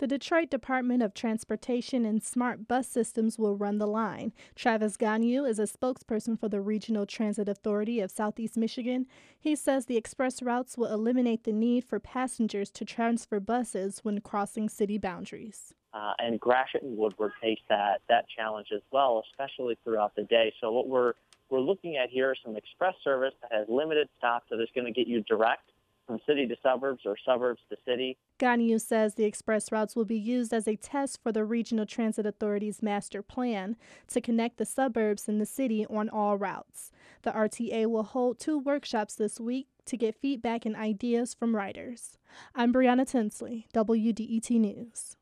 The Detroit Department of Transportation and Smart Bus Systems will run the line. Travis Gagnon is a spokesperson for the Regional Transit Authority of Southeast Michigan. He says the express routes will eliminate the need for passengers to transfer buses when crossing city boundaries. Uh, and Gratiot and Woodward face that that challenge as well, especially throughout the day. So what we're we're looking at here is some express service that has limited stops that is going to get you direct from city to suburbs or suburbs to city. Gagnon says the express routes will be used as a test for the Regional Transit Authority's master plan to connect the suburbs and the city on all routes. The RTA will hold two workshops this week to get feedback and ideas from riders. I'm Brianna Tinsley, WDET News.